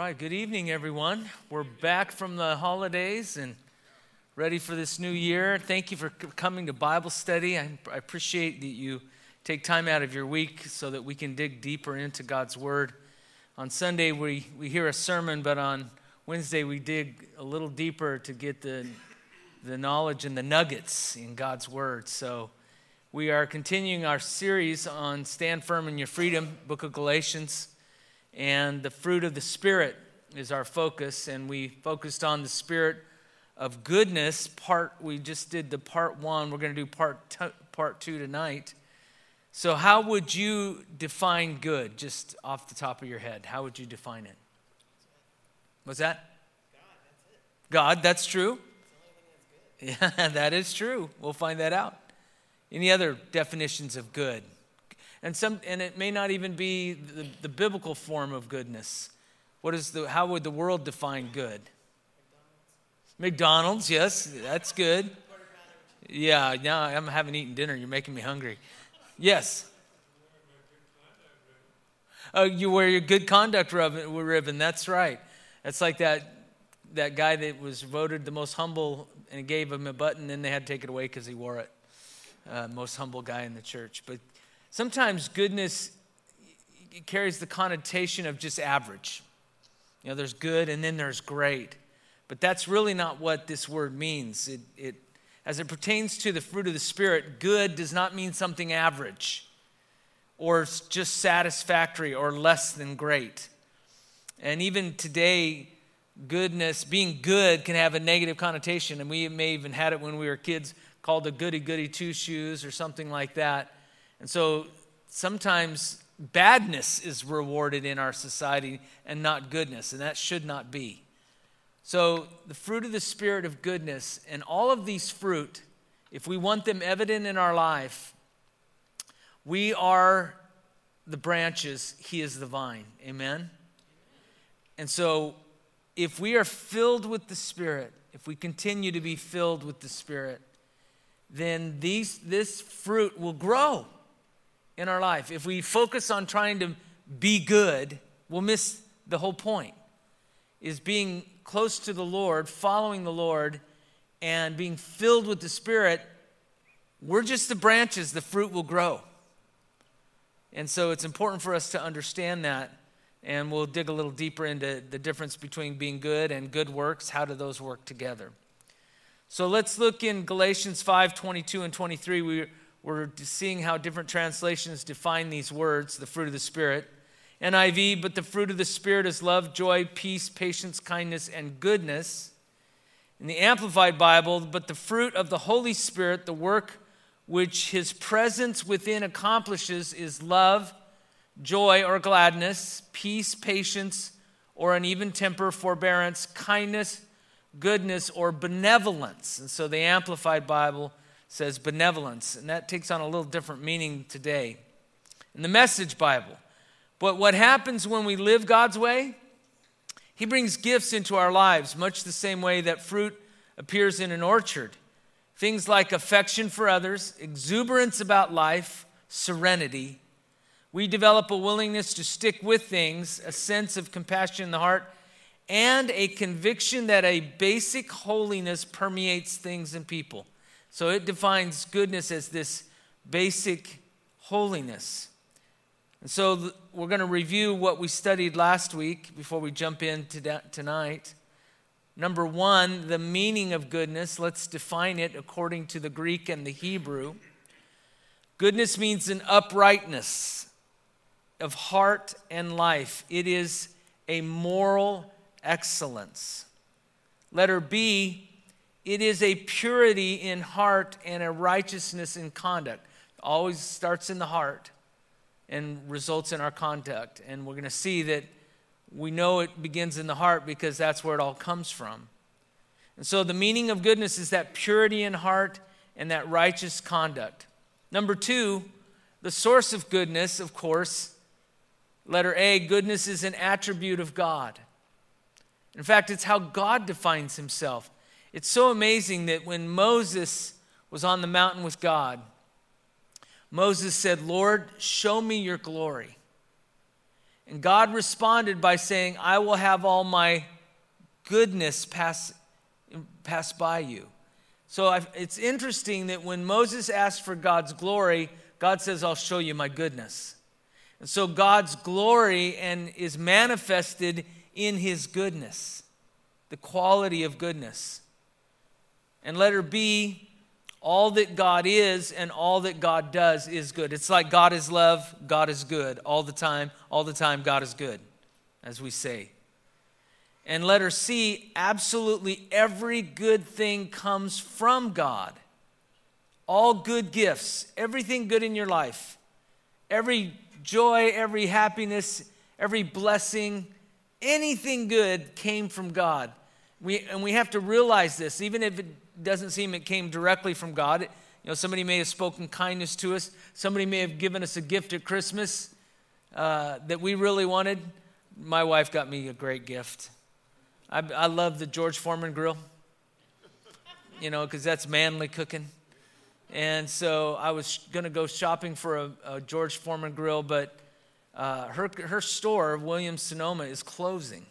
Right, good evening, everyone. We're back from the holidays and ready for this new year. Thank you for coming to Bible study. I, I, appreciate that you take time out of your week so that we can dig deeper into God's Word. On Sunday, we, we hear a sermon, but on Wednesday, we dig a little deeper to get the, the knowledge and the nuggets in God's Word. So, we are continuing our series on Stand Firm in Your Freedom, book of Galatians. And the fruit of the Spirit is our focus. And we focused on the Spirit of goodness. Part, we just did the part one. We're going to do part, t- part two tonight. So, how would you define good, just off the top of your head? How would you define it? What's that? God, that's, God, that's true. Yeah, that is true. We'll find that out. Any other definitions of good? And, some, and it may not even be the, the biblical form of goodness. What is the, how would the world define good? McDonald's, yes, that's good. Yeah, now I haven't eaten dinner. You're making me hungry. Yes. Oh, you wear your good conduct ribbon. That's right. That's like that that guy that was voted the most humble and gave him a button, and they had to take it away because he wore it. Uh, most humble guy in the church. But Sometimes goodness carries the connotation of just average. You know, there's good and then there's great. But that's really not what this word means. It, it, as it pertains to the fruit of the Spirit, good does not mean something average or just satisfactory or less than great. And even today, goodness, being good, can have a negative connotation. And we may even had it when we were kids called a goody goody two shoes or something like that. And so sometimes badness is rewarded in our society and not goodness, and that should not be. So, the fruit of the Spirit of goodness and all of these fruit, if we want them evident in our life, we are the branches, He is the vine. Amen? And so, if we are filled with the Spirit, if we continue to be filled with the Spirit, then these, this fruit will grow in our life. If we focus on trying to be good, we'll miss the whole point. Is being close to the Lord, following the Lord, and being filled with the Spirit, we're just the branches, the fruit will grow. And so it's important for us to understand that. And we'll dig a little deeper into the difference between being good and good works. How do those work together? So let's look in Galatians 5 22 and 23. We we're seeing how different translations define these words, the fruit of the Spirit. NIV, but the fruit of the Spirit is love, joy, peace, patience, kindness, and goodness. In the Amplified Bible, but the fruit of the Holy Spirit, the work which his presence within accomplishes, is love, joy or gladness, peace, patience, or an even temper, forbearance, kindness, goodness, or benevolence. And so the Amplified Bible says benevolence, and that takes on a little different meaning today. In the Message Bible, but what happens when we live God's way? He brings gifts into our lives, much the same way that fruit appears in an orchard. Things like affection for others, exuberance about life, serenity. We develop a willingness to stick with things, a sense of compassion in the heart, and a conviction that a basic holiness permeates things and people. So it defines goodness as this basic holiness. And so we're going to review what we studied last week before we jump into tonight. Number one, the meaning of goodness. Let's define it according to the Greek and the Hebrew. Goodness means an uprightness of heart and life, it is a moral excellence. Letter B, it is a purity in heart and a righteousness in conduct. It always starts in the heart and results in our conduct. And we're going to see that we know it begins in the heart because that's where it all comes from. And so the meaning of goodness is that purity in heart and that righteous conduct. Number two, the source of goodness, of course, letter A, goodness is an attribute of God. In fact, it's how God defines himself. It's so amazing that when Moses was on the mountain with God, Moses said, Lord, show me your glory. And God responded by saying, I will have all my goodness pass, pass by you. So I've, it's interesting that when Moses asked for God's glory, God says, I'll show you my goodness. And so God's glory and is manifested in his goodness, the quality of goodness. And letter B, all that God is and all that God does is good. It's like God is love, God is good all the time, all the time, God is good, as we say. And letter C, absolutely every good thing comes from God. All good gifts, everything good in your life, every joy, every happiness, every blessing, anything good came from God. We, and we have to realize this, even if it doesn't seem it came directly from God. You know, somebody may have spoken kindness to us, somebody may have given us a gift at Christmas uh, that we really wanted. My wife got me a great gift. I, I love the George Foreman grill, you know, because that's manly cooking. And so I was going to go shopping for a, a, George Foreman grill, but uh, her, her store, Williams Sonoma, is closing.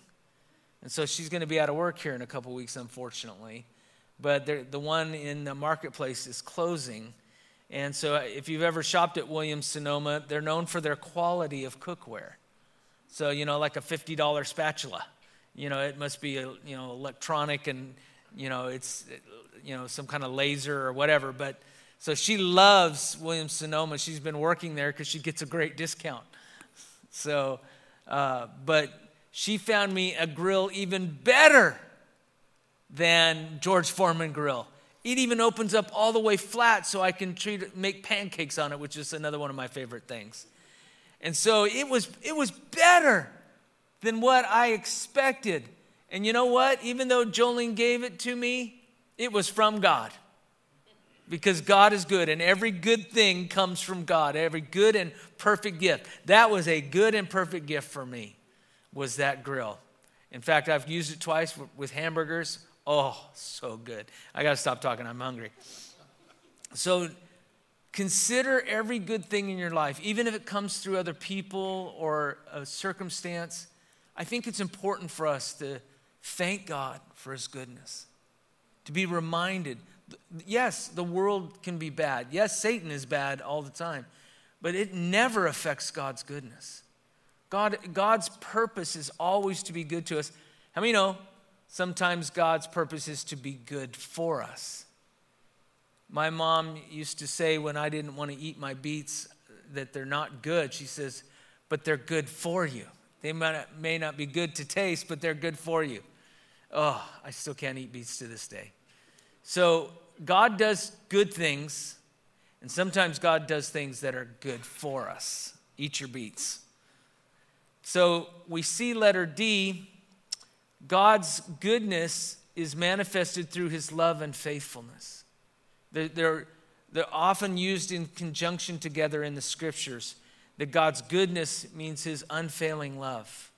And so she's going to be out of work here in a couple weeks, unfortunately. But the one in the marketplace is closing. And so uh, if you've ever shopped at Williams Sonoma, they're known for their quality of cookware. So, you know, like a $50 spatula. You know, it must be, a, you know, electronic and, you know, it's, uh, you know, some kind of laser or whatever. But so she loves Williams Sonoma. She's been working there because she gets a great discount. So, uh, but she found me a grill even better than George Foreman grill. It even opens up all the way flat so I can treat, make pancakes on it, which is another one of my favorite things. And so it was, it was better than what I expected. And you know what? Even though Jolene gave it to me, it was from God because God is good and every good thing comes from God, every good and perfect gift. That was a good and perfect gift for me was that grill. In fact, I've used it twice with hamburgers. Oh, so good. I got to stop talking. I'm hungry. So consider every good thing in your life, even if it comes through other people or a circumstance. I think it's important for us to thank God for his goodness, to be reminded yes, the world can be bad. Yes, Satan is bad all the time, but it never affects God's goodness. God, God's purpose is always to be good to us. How many know sometimes God's purpose is to be good for us? My mom used to say when I didn't want to eat my beets that they're not good, she says, but they're good for you. They may not be good to taste, but they're good for you. Oh, I still can't eat beets to this day. So God does good things, and sometimes God does things that are good for us. Eat your beets. So we see letter D God's goodness is manifested through his love and faithfulness. They're, they're, they're often used in conjunction together in the scriptures. That God's goodness means his unfailing love,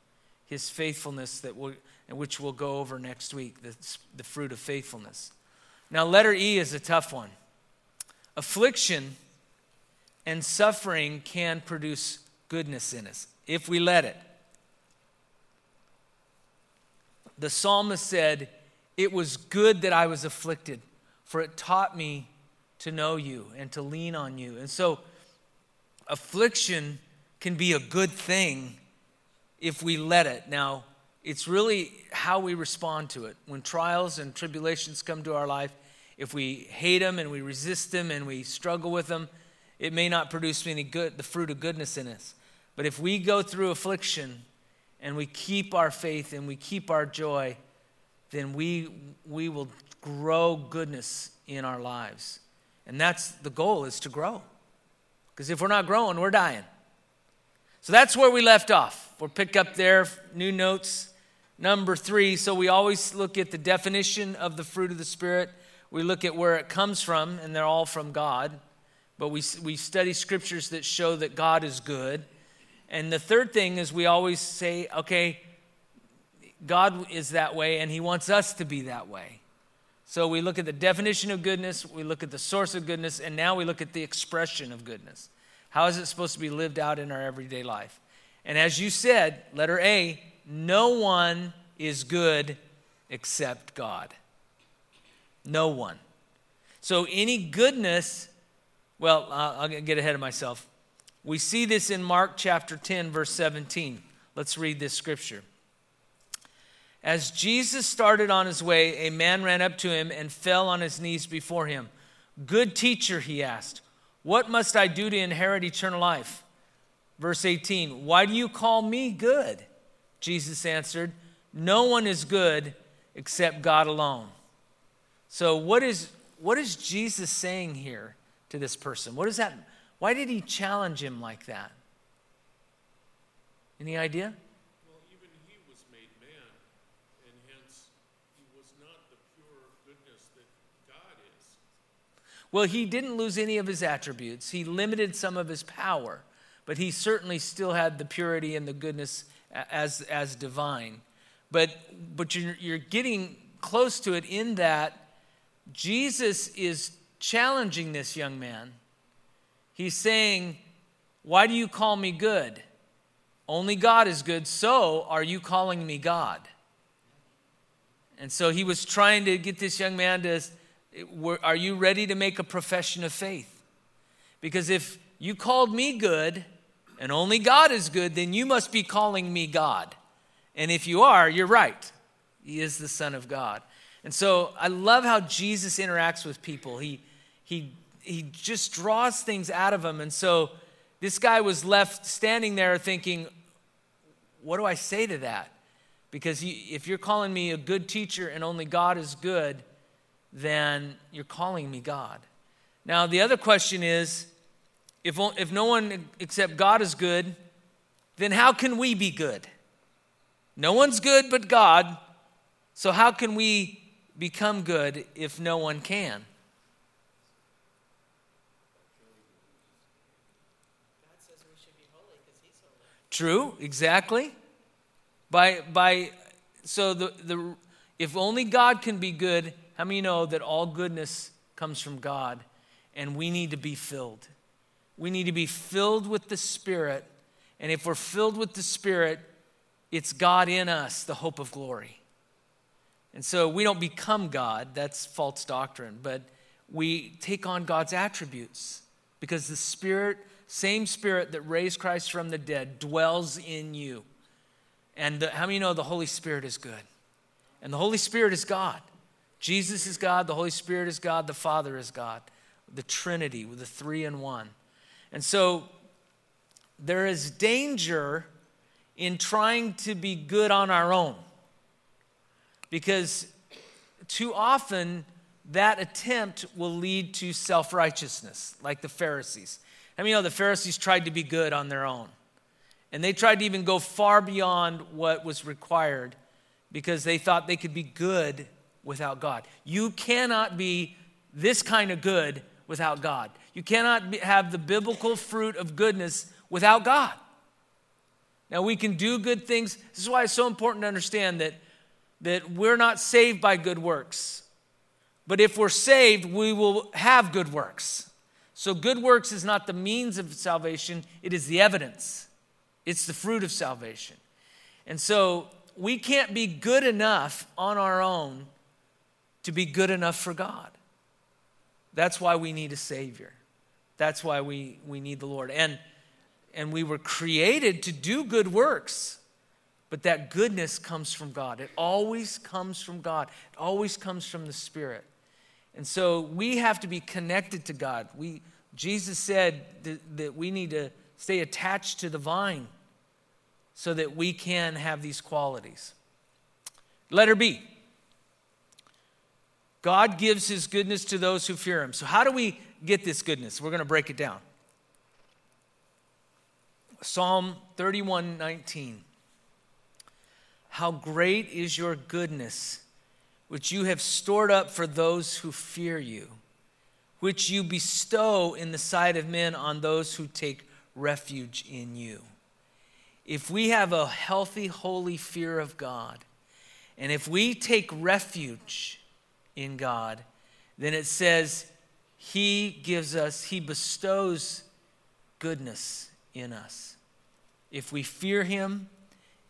his faithfulness, that which we'll go over next week, the, the fruit of faithfulness. Now, letter E is a tough one. Affliction and suffering can produce goodness in us if we let it. The psalmist said, It was good that I was afflicted, for it taught me to know you and to lean on you. And so, affliction can be a good thing if we let it. Now, it's really how we respond to it. When trials and tribulations come to our life, if we hate them and we resist them and we struggle with them, it may not produce any good, the fruit of goodness in us. But if we go through affliction and we keep our faith and we keep our joy, then we, we will grow goodness in our lives. And that's the goal is to grow. Because if we're not growing, we're dying. So that's where we left off. We'll pick up there, new notes. Number three, so we always look at the definition of the fruit of the Spirit we look at where it comes from, and they're all from God. But we, we study scriptures that show that God is good. And the third thing is we always say, okay, God is that way, and He wants us to be that way. So we look at the definition of goodness, we look at the source of goodness, and now we look at the expression of goodness. How is it supposed to be lived out in our everyday life? And as you said, letter A, no one is good except God. No one. So any goodness, well, I'll get ahead of myself. We see this in Mark chapter 10, verse 17. Let's read this scripture. As Jesus started on his way, a man ran up to him and fell on his knees before him. Good teacher, he asked, what must I do to inherit eternal life? Verse 18, why do you call me good? Jesus answered, No one is good except God alone. So, what is, what is Jesus saying here to this person? What does that? Why did he challenge him like that? Any idea? Well, even he was made man, and hence he was not the pure goodness that God is. Well, he didn't lose any of his attributes. He limited some of his power, but he certainly still had the purity and the goodness as, as divine. But, but you're, you're getting close to it in that Jesus is challenging this young man. He's saying, Why do you call me good? Only God is good, so are you calling me God? And so he was trying to get this young man to, Are you ready to make a profession of faith? Because if you called me good and only God is good, then you must be calling me God. And if you are, you're right. He is the Son of God. And so I love how Jesus interacts with people. He, he, he just draws things out of him. And so this guy was left standing there thinking, what do I say to that? Because if you're calling me a good teacher and only God is good, then you're calling me God. Now, the other question is if, if no one except God is good, then how can we be good? No one's good but God. So, how can we become good if no one can? True, exactly. By by so the the if only God can be good, how many know that all goodness comes from God and we need to be filled? We need to be filled with the Spirit. And if we're filled with the Spirit, it's God in us, the hope of glory. And so we don't become God, that's false doctrine, but we take on God's attributes because the Spirit, same Spirit that raised Christ from the dead, dwells in you. And the, how many know the Holy Spirit is good? And the Holy Spirit is God. Jesus is God, the Holy Spirit is God, the Father is God. The Trinity, the three in one. And so there is danger in trying to be good on our own. Because too often that attempt will lead to self righteousness, like the Pharisees. I mean, you know, the Pharisees tried to be good on their own. And they tried to even go far beyond what was required because they thought they could be good without God. You cannot be this kind of good without God. You cannot have the biblical fruit of goodness without God. Now, we can do good things. This is why it's so important to understand that, that we're not saved by good works. But if we're saved, we will have good works. So, good works is not the means of salvation, it is the evidence, it's the fruit of salvation. And so, we can't be good enough on our own to be good enough for God. That's why we need a Savior. That's why we, we need the Lord. And and we were created to do good works. But that goodness comes from God. It always comes from God. It always comes from the Spirit. And so we have to be connected to God. We, Jesus said that, that we need to stay attached to the vine so that we can have these qualities. Letter B God gives his goodness to those who fear him. So, how do we get this goodness? We're going to break it down. Psalm 31 19. How great is your goodness, which you have stored up for those who fear you, which you bestow in the sight of men on those who take refuge in you. If we have a healthy, holy fear of God, and if we take refuge in God, then it says He gives us, He bestows goodness in us. if we fear Him,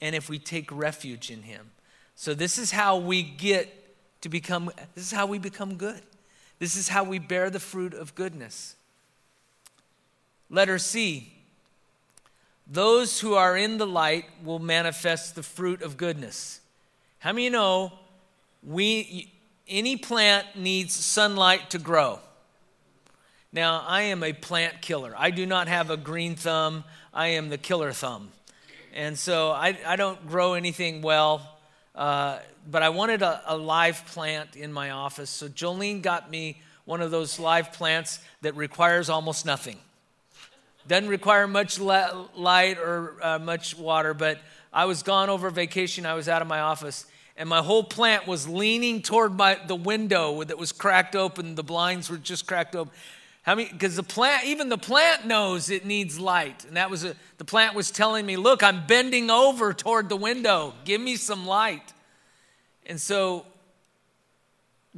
and if we take refuge in Him. So, this is how we get to become, this is how we become good. This is how we bear the fruit of goodness. Letter C those who are in the light will manifest the fruit of goodness. How many know we, any plant needs sunlight to grow? Now, I am a plant killer. I do not have a green thumb, I am the killer thumb. And so I, I don't grow anything well, uh, but I wanted a, a live plant in my office. So Jolene got me one of those live plants that requires almost nothing. Doesn't require much light or uh, much water, but I was gone over vacation. I was out of my office, and my whole plant was leaning toward my, the window that was cracked open. The blinds were just cracked open. How many? Because the plant, even the plant knows it needs light, and that was a, the plant was telling me, "Look, I'm bending over toward the window. Give me some light." And so,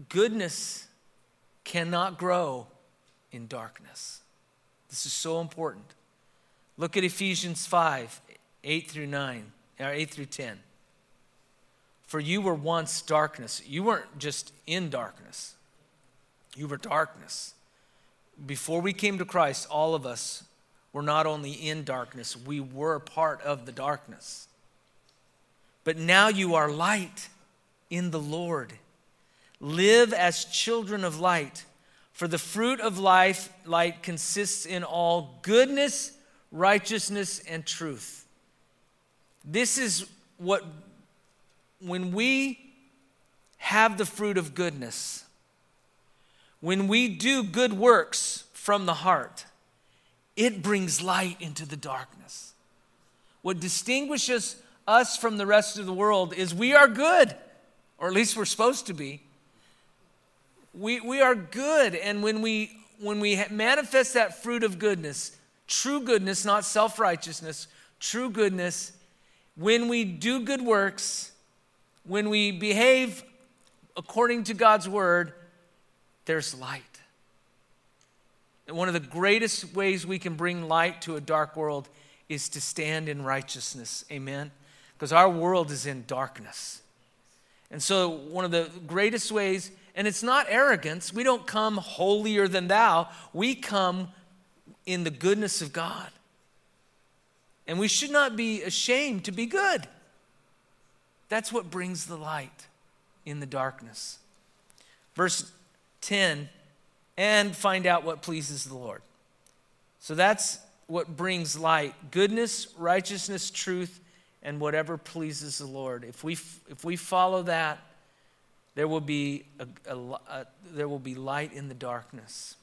goodness cannot grow in darkness. This is so important. Look at Ephesians 5 8 through 9, or 8 through 10. For you were once darkness. You weren't just in darkness, you were darkness. Before we came to Christ, all of us were not only in darkness, we were part of the darkness. But now you are light in the Lord. Live as children of light. For the fruit of life, light consists in all goodness, righteousness, and truth. This is what, when we have the fruit of goodness, when we do good works from the heart, it brings light into the darkness. What distinguishes us from the rest of the world is we are good, or at least we're supposed to be. We, we are good. And when we, when we manifest that fruit of goodness, true goodness, not self righteousness, true goodness, when we do good works, when we behave according to God's word, there's light. And one of the greatest ways we can bring light to a dark world is to stand in righteousness. Amen? Because our world is in darkness. And so, one of the greatest ways and it's not arrogance. We don't come holier than thou. We come in the goodness of God. And we should not be ashamed to be good. That's what brings the light in the darkness. Verse 10 and find out what pleases the Lord. So that's what brings light goodness, righteousness, truth, and whatever pleases the Lord. If we, if we follow that, there will be, a, a, a, there will be light in the darkness.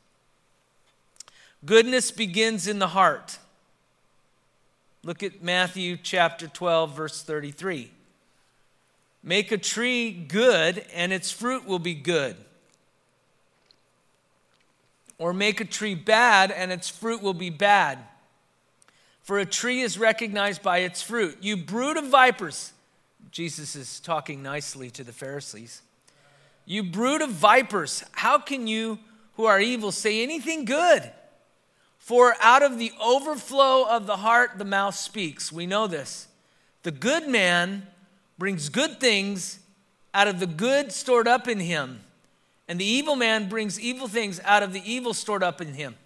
Goodness begins in the heart. Look at Matthew chapter 12, verse 33. Make a tree good, and its fruit will be good. Or make a tree bad, and its fruit will be bad. For a tree is recognized by its fruit. You brood of vipers. Jesus is talking nicely to the Pharisees. You brood of vipers, how can you who are evil say anything good? For out of the overflow of the heart, the mouth speaks. We know this. The good man brings good things out of the good stored up in him, and the evil man brings evil things out of the evil stored up in him.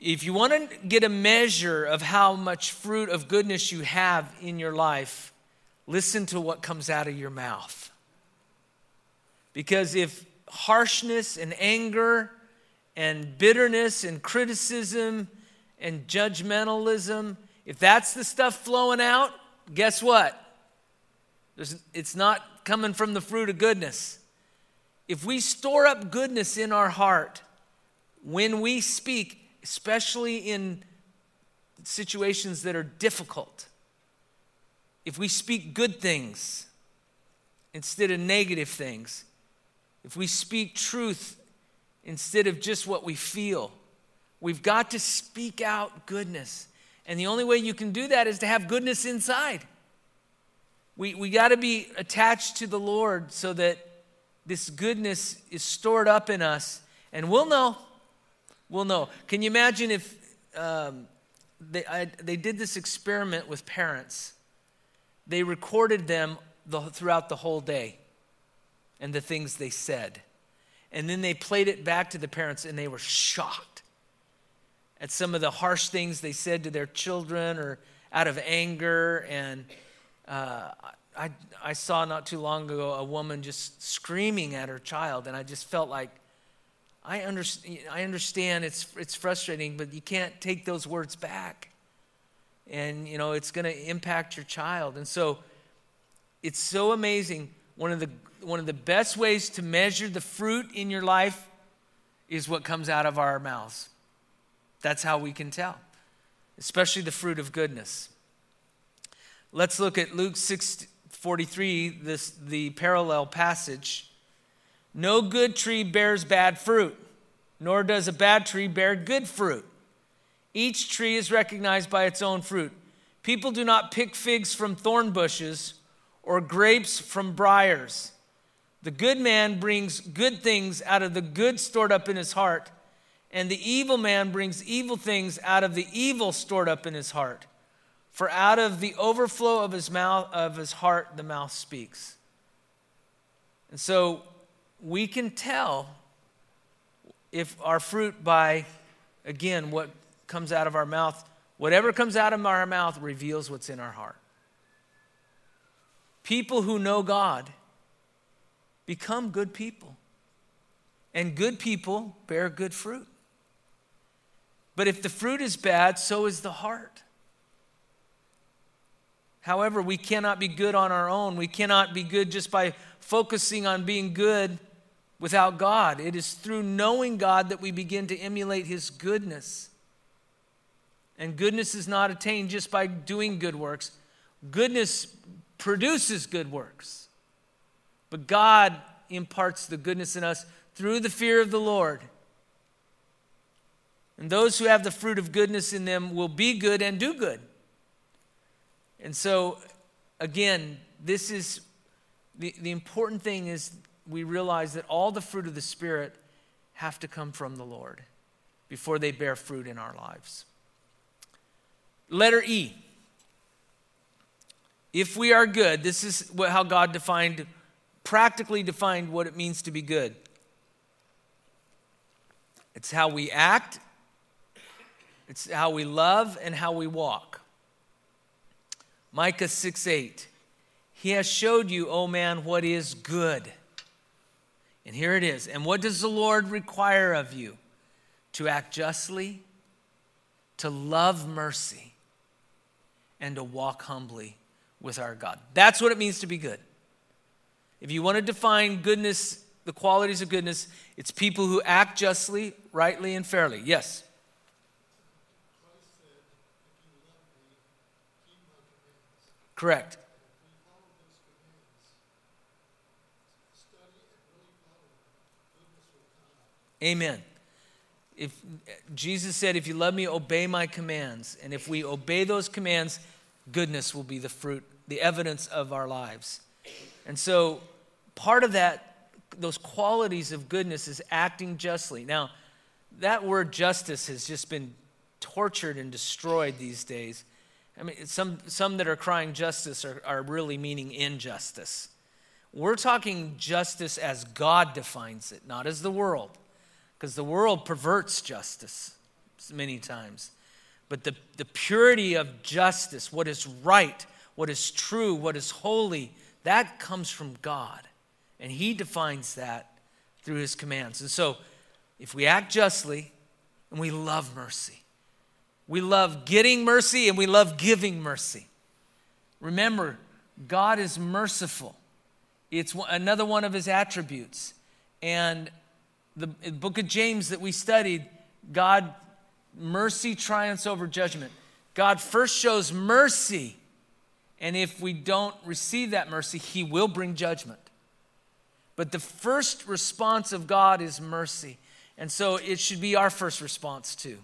If you want to get a measure of how much fruit of goodness you have in your life, listen to what comes out of your mouth. Because if harshness and anger and bitterness and criticism and judgmentalism, if that's the stuff flowing out, guess what? There's, it's not coming from the fruit of goodness. If we store up goodness in our heart, when we speak, especially in situations that are difficult, if we speak good things instead of negative things, if we speak truth instead of just what we feel, we've got to speak out goodness. And the only way you can do that is to have goodness inside. We, we got to be attached to the Lord so that this goodness is stored up in us. And we'll know. We'll know. Can you imagine if um, they, I, they did this experiment with parents. They recorded them the, throughout the whole day and the things they said. And then they played it back to the parents, and they were shocked at some of the harsh things they said to their children or out of anger. And uh, I, I saw not too long ago a woman just screaming at her child, and I just felt like, I, understand, I understand it's, it's frustrating, but you can't take those words back. And, you know, it's going to impact your child. And so it's so amazing. One of, the, one of the best ways to measure the fruit in your life is what comes out of our mouths. That's how we can tell, especially the fruit of goodness. Let's look at Luke 6 43, this, the parallel passage. No good tree bears bad fruit, nor does a bad tree bear good fruit. Each tree is recognized by its own fruit. People do not pick figs from thorn bushes or grapes from briars. The good man brings good things out of the good stored up in his heart, and the evil man brings evil things out of the evil stored up in his heart. For out of the overflow of his mouth of his heart the mouth speaks. And so we can tell if our fruit by again what comes out of our mouth, whatever comes out of our mouth reveals what's in our heart. People who know God become good people. And good people bear good fruit. But if the fruit is bad, so is the heart. However, we cannot be good on our own. We cannot be good just by focusing on being good without God. It is through knowing God that we begin to emulate His goodness. And goodness is not attained just by doing good works, goodness produces good works. But God imparts the goodness in us through the fear of the Lord. And those who have the fruit of goodness in them will be good and do good. And so, again, this is the, the important thing is we realize that all the fruit of the Spirit have to come from the Lord before they bear fruit in our lives. Letter E. If we are good, this is what, how God defined, practically defined what it means to be good. It's how we act, it's how we love, and how we walk. Micah 6 8. He has showed you, O man, what is good. And here it is. And what does the Lord require of you? To act justly, to love mercy, and to walk humbly with our God. That's what it means to be good. If you want to define goodness, the qualities of goodness, it's people who act justly, rightly, and fairly. Yes. Correct. Amen. If Jesus said, if you love me, obey my commands. And if we obey those commands, goodness will be the fruit, the evidence of our lives. And so part of that, those qualities of goodness is acting justly. Now, that word justice has just been tortured and destroyed these days. I mean, some, some that are crying justice are, are really meaning injustice. We're talking justice as God defines it, not as the world, because the world perverts justice many times. But the, the purity of justice, what is right, what is true, what is holy, that comes from God. And He defines that through His commands. And so, if we act justly and we love mercy, we love getting mercy and we love giving mercy. Remember, God is merciful. It's another one of his attributes. And the book of James that we studied, God, mercy triumphs over judgment. God first shows mercy. And if we don't receive that mercy, he will bring judgment. But the first response of God is mercy. And so it should be our first response too.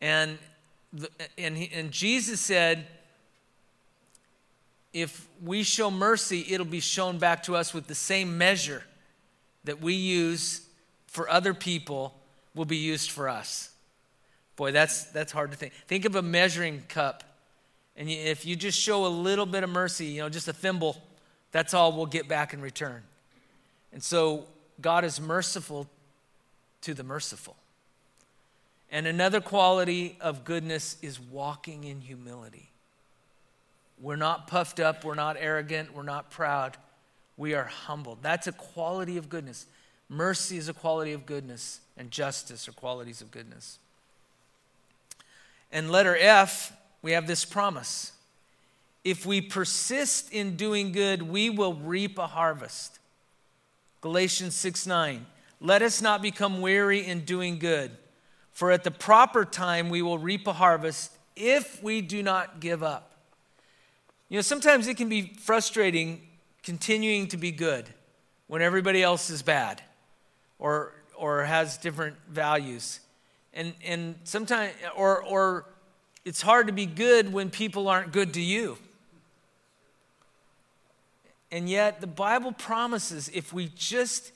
And, the, and, he, and Jesus said, if we show mercy, it'll be shown back to us with the same measure that we use for other people will be used for us. Boy, that's, that's hard to think. Think of a measuring cup. And if you just show a little bit of mercy, you know, just a thimble, that's all we'll get back in return. And so God is merciful to the merciful. And another quality of goodness is walking in humility. We're not puffed up, we're not arrogant, we're not proud. We are humbled. That's a quality of goodness. Mercy is a quality of goodness, and justice are qualities of goodness. And letter F, we have this promise. If we persist in doing good, we will reap a harvest. Galatians 6 9. Let us not become weary in doing good, for at the proper time we will reap a harvest if we do not give up. You know, sometimes it can be frustrating continuing to be good when everybody else is bad or, or has different values. And, and sometimes, or, or it's hard to be good when people aren't good to you. And yet, the Bible promises if we just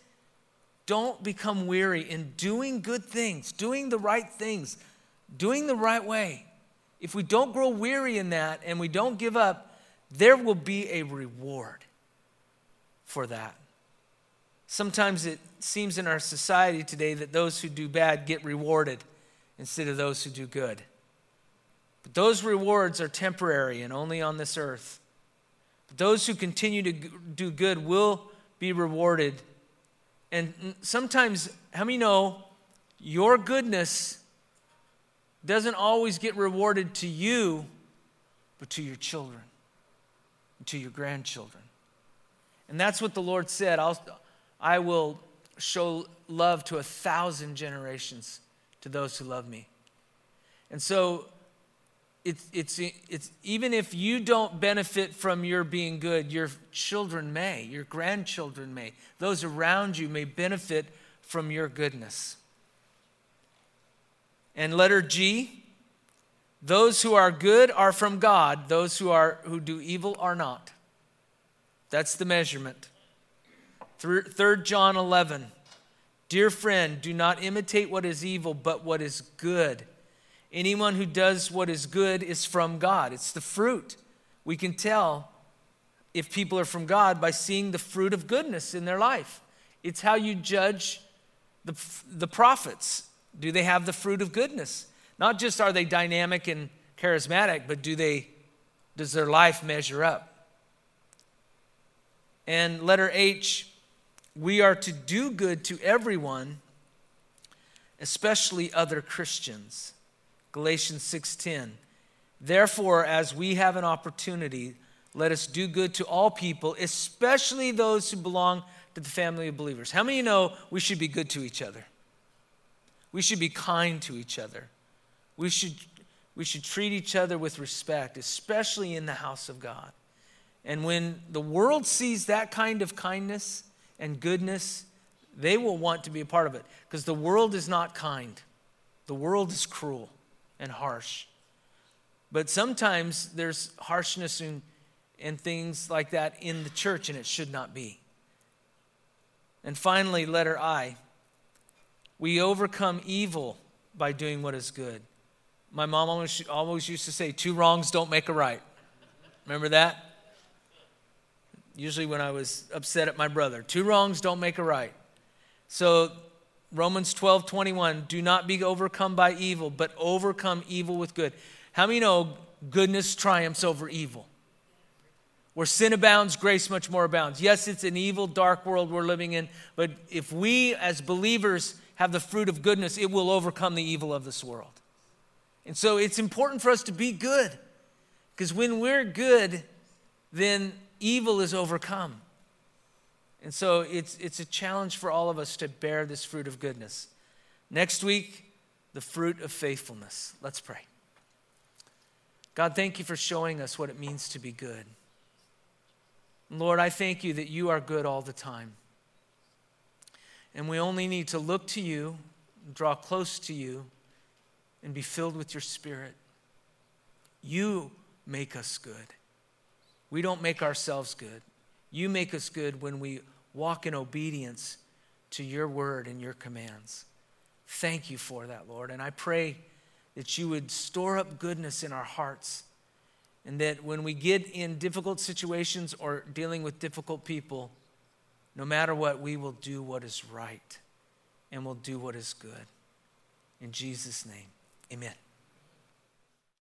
don't become weary in doing good things, doing the right things, doing the right way, if we don't grow weary in that and we don't give up, there will be a reward for that. Sometimes it seems in our society today that those who do bad get rewarded instead of those who do good. But those rewards are temporary and only on this earth. But those who continue to do good will be rewarded. And sometimes, how many know your goodness doesn't always get rewarded to you, but to your children, to your grandchildren? And that's what the Lord said. I'll, I will show love to a thousand generations to those who love me. And so it's, it's, it's even if you don't benefit from your being good, your children may, your grandchildren may, those around you may benefit from your goodness. And letter G, those who are good are from God, those who are who do evil are not. That's the measurement. 3 John 11. Dear friend, do not imitate what is evil, but what is good Anyone who does what is good is from God. It's the fruit. We can tell if people are from God by seeing the fruit of goodness in their life. It's how you judge the, the prophets. Do they have the fruit of goodness? Not just are they dynamic and charismatic, but do they does their life measure up? And letter H, we are to do good to everyone, especially other Christians. Galatians 6:10. Therefore, as we have an opportunity, let us do good to all people, especially those who belong to the family of believers. How many know we should be good to each other? We should be kind to each other. We should, we should treat each other with respect, especially in the house of God. And when the world sees that kind of kindness and goodness, they will want to be a part of it because the world is not kind, the world is cruel and harsh. But sometimes there's harshness and, and things like that in the church, and it should not be. And finally, letter I we overcome evil by doing what is good. My mom always, always used to say, Two wrongs don't make a right. Remember that? Usually when I was upset at my brother. Two wrongs don't make a right. So Romans 12, 21, do not be overcome by evil, but overcome evil with good. How many know goodness triumphs over evil? Where sin abounds, grace much more abounds. Yes, it's an evil, dark world we're living in, but if we as believers have the fruit of goodness, it will overcome the evil of this world. And so it's important for us to be good, because when we're good, then evil is overcome. And so it's, it's a challenge for all of us to bear this fruit of goodness. Next week, the fruit of faithfulness. Let's pray. God, thank you for showing us what it means to be good. Lord, I thank you that you are good all the time. And we only need to look to you, draw close to you, and be filled with your spirit. You make us good. We don't make ourselves good. You make us good when we walk in obedience to your word and your commands. Thank you for that, Lord. And I pray that you would store up goodness in our hearts. And that when we get in difficult situations or dealing with difficult people, no matter what, we will do what is right and will do what is good. In Jesus' name, amen.